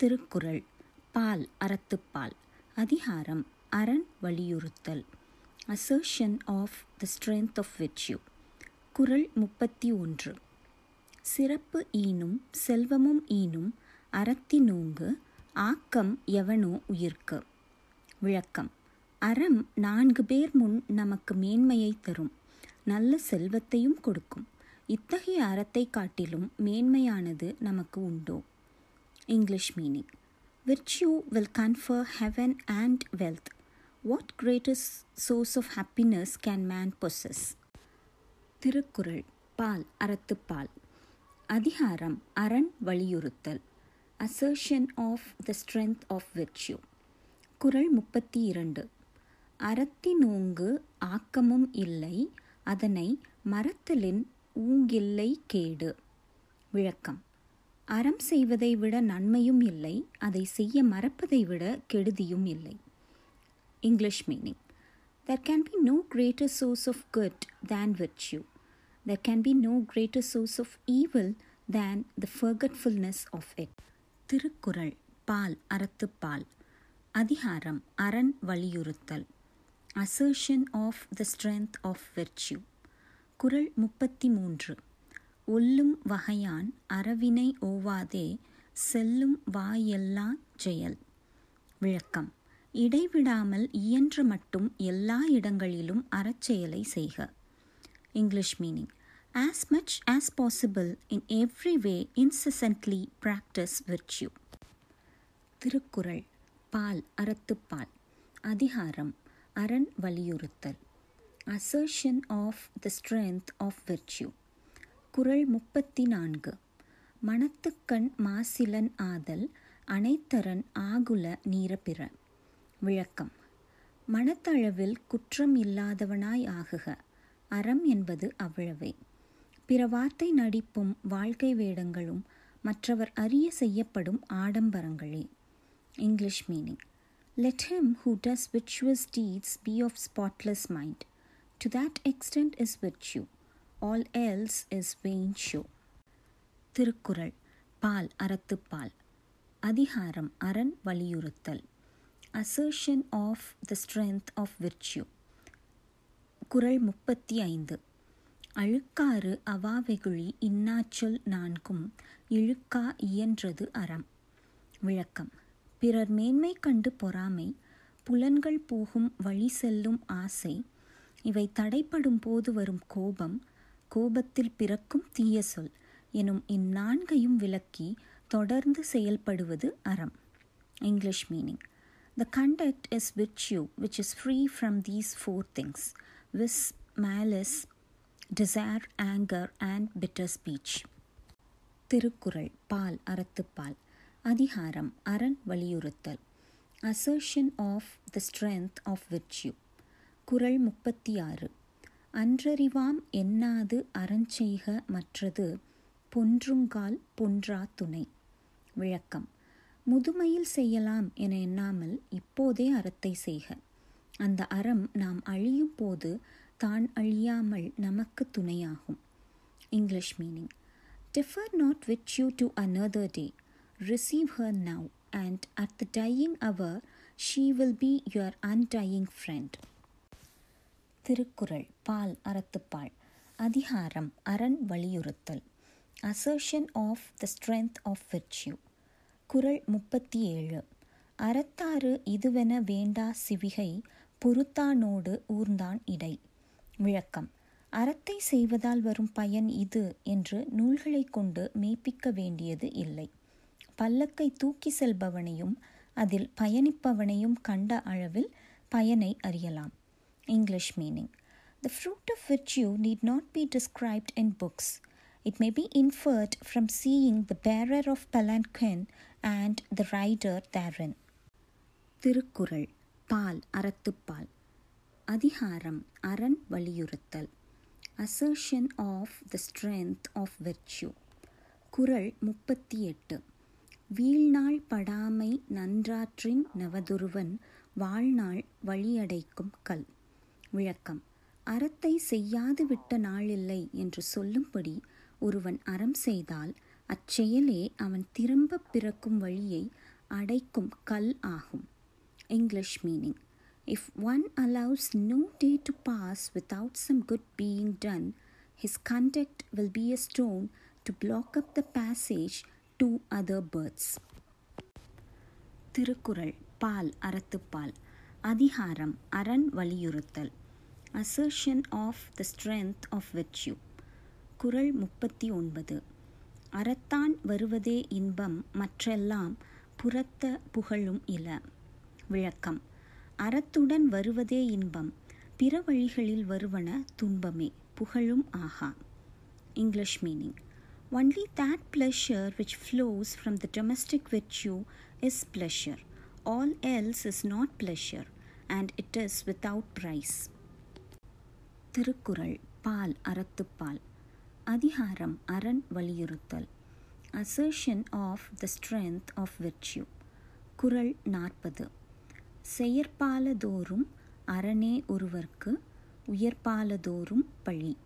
திருக்குறள். பால் அறத்துப்பால் அதிகாரம் அரண் வலியுறுத்தல். Assertion of the strength of virtue குறள் முப்பத்தி ஒன்று சிறப்பு ஈனும் செல்வமும் ஈனும் அறத்தினூங்கு ஆக்கம் எவனோ உயிர்க்கு. விளக்கம். அறம் நான்கு பேர் முன் நமக்கு மேன்மையை தரும். நல்ல செல்வத்தையும் கொடுக்கும். இத்தகைய அறத்தை காட்டிலும் மேன்மையானது நமக்கு உண்டோ? English meaning Virtue will confer heaven and wealth. What greatest source of happiness can man possess? Thirukkural பால் அறத்துப்பால். அதிகாரம் அரண் வலியுறுத்தல். Assertion of the strength of virtue குறள் முப்பத்தி இரண்டு அறத்தினோங்கு ஆக்கமும் இல்லை அதனை மறத்தலின் ஊங்கில்லை கேடு. விளக்கம். அறம் செய்வதை விட நன்மையும் இல்லை அதை செய்ய மறப்பதை விட கெடுதியும் இல்லை. English meaning there can be no greater source of good than virtue there can be no greater source of evil than the forgetfulness of it Thirukkural பால் அறத்துப்பால். அதிகாரம் அரண் வலியுறுத்தல். Assertion of the strength of virtue குறள் முப்பத்தி மூன்று. ஒல்லும் வகையான் அறவினை ஓவாதே செல்லும் வாயெல்லா செயல். விளக்கம். இடைவிடாமல் இயன்று மட்டும் எல்லா இடங்களிலும் அறச்செயலை செய்க. English meaning. As much as possible in every way incessantly practise virtue Thirukkural. பால் அறத்துப்பால் அதிகாரம். அரண் வலியுறுத்தல். Assertion of the strength of virtue குரல் முப்பத்தி நான்கு மனத்துக்கண் மாசிலன் ஆதல் அனைத்தரன் ஆகுல நீரபிற. விளக்கம். மனத்தளவில் குற்றம் இல்லாதவனாய் ஆகுக. அறம் என்பது அவ்வளவே. பிற வார்த்தை நடிப்பும் வாழ்க்கை வேடங்களும் மற்றவர் அறிய செய்யப்படும் ஆடம்பரங்களே. English meaning. Let him who does virtuous deeds be of spotless mind to that extent is virtue all else is vain show Thirukkural பால் அறத்துப்பால். அதிகாரம் அரண் வலியுறுத்தல். Assertion of the strength of virtue குறள் முப்பத்தி ஐந்து. அழுக்காறு அவாவெகுழி இன்னாச்சொல் நான்கும் இழுக்கா இயன்றது அறம். விளக்கம் பிறர் மேன்மை கண்டு பொறாமை புலன்கள் போகும் வழி செல்லும் ஆசை இவை தடைப்படும் போது வரும் கோபம் கோபத்தில் பிறக்கும் தீய சொல் எனும் இந்நான்கையும் விளக்கி தொடர்ந்து செயல்படுவது அறம். English meaning the conduct is virtue which is free from these four things viz malice desire anger and bitter speech Thirukkural பால் அறத்துப்பால். அதிகாரம் அரண் வலியுறுத்தல். Assertion of the strength of virtue குறள் முப்பத்தி ஆறு. அன்றறிவாம் எண்ணாது அறஞ்செய்க மற்றது பொன்றுங்கால் பொன்றா துணை. விளக்கம். முதுமையில் செய்யலாம் என எண்ணாமல் இப்போதே அறத்தை செய்க. அந்த அறம் நாம் அழியும் போது தான் அழியாமல் நமக்கு துணையாகும். English meaning. Defer not which you to another day receive her now and at the dying hour she will be your undying friend Thirukkural பால் அறத்துப்பால். அதிகாரம் அரண் வலியுறுத்தல். Assertion of the strength of virtue குறள் முப்பத்தி ஏழு அறத்தாறு இதுவென வேண்டா சிவிகை பொறுத்தானோடு ஊர்ந்தான் இடை. விளக்கம். அறத்தை செய்வதால் வரும் பயன் இது என்று நூல்களை கொண்டு மெய்ப்பிக்க வேண்டியது இல்லை. பல்லக்கை தூக்கி செல்பவனையும் அதில் பயணிப்பவனையும் கண்ட அளவில் பயனை அறியலாம். English meaning. The fruit of virtue need not be described in books. It may be inferred from seeing the bearer of palanquin and the rider therein. Thirukkural பால் அறத்துப்பால் அதிகாரம் அரண் வலியுறுத்தல் assertion of the strength of virtue குறள் முப்பத்தி எட்டு வீழ்நாள் படாமை நன்றாற்றின் நவதுருவன் வாழ்நாள் வழியடைக்கும் கல் விளக்கம் அறத்தை செய்யாது விட்ட நாளில்லை என்று சொல்லும்படி ஒருவன் அறம் செய்தால் அச்செயலே அவன் திரும்ப பிறக்கும் வழியை அடைக்கும் கல் ஆகும். English meaning if one allows no day to pass without some good being done his conduct will be a stone to block up the passage to other birds. Thirukkural பால் அறத்துப்பால். அதிகாரம் அரண் வலியுறுத்தல். Assertion of the strength of virtue குரல் முப்பத்தி ஒன்பது. அறத்தான் வருவதே இன்பம் மற்றெல்லாம் புறத்த புகழும் இல. விளக்கம். அறத்துடன் வருவதே இன்பம் பிற வழிகளில் வருவன துன்பமே புகழும் ஆகா. English meaning. Only that pleasure which flows from the domestic virtue is pleasure. All else is not pleasure, and it is without price. Thirukkural பால் அறத்துப்பால் அதிகாரம் அரண் வலியுறுத்தல். Assertion of the strength of virtue குரல் நாற்பது. செயற்பாலதோறும் அரணே ஒருவர்க்கு உயர்பாலதோறும் பழி.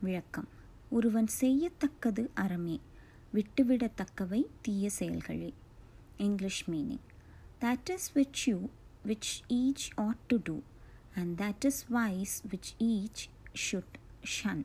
விளக்கம். ஒருவன் செய்யத்தக்கது அறமே விட்டுவிடத்தக்கவை தீய செயல்களே. English meaning that is which you which each ought to do and that is vice which each should shun.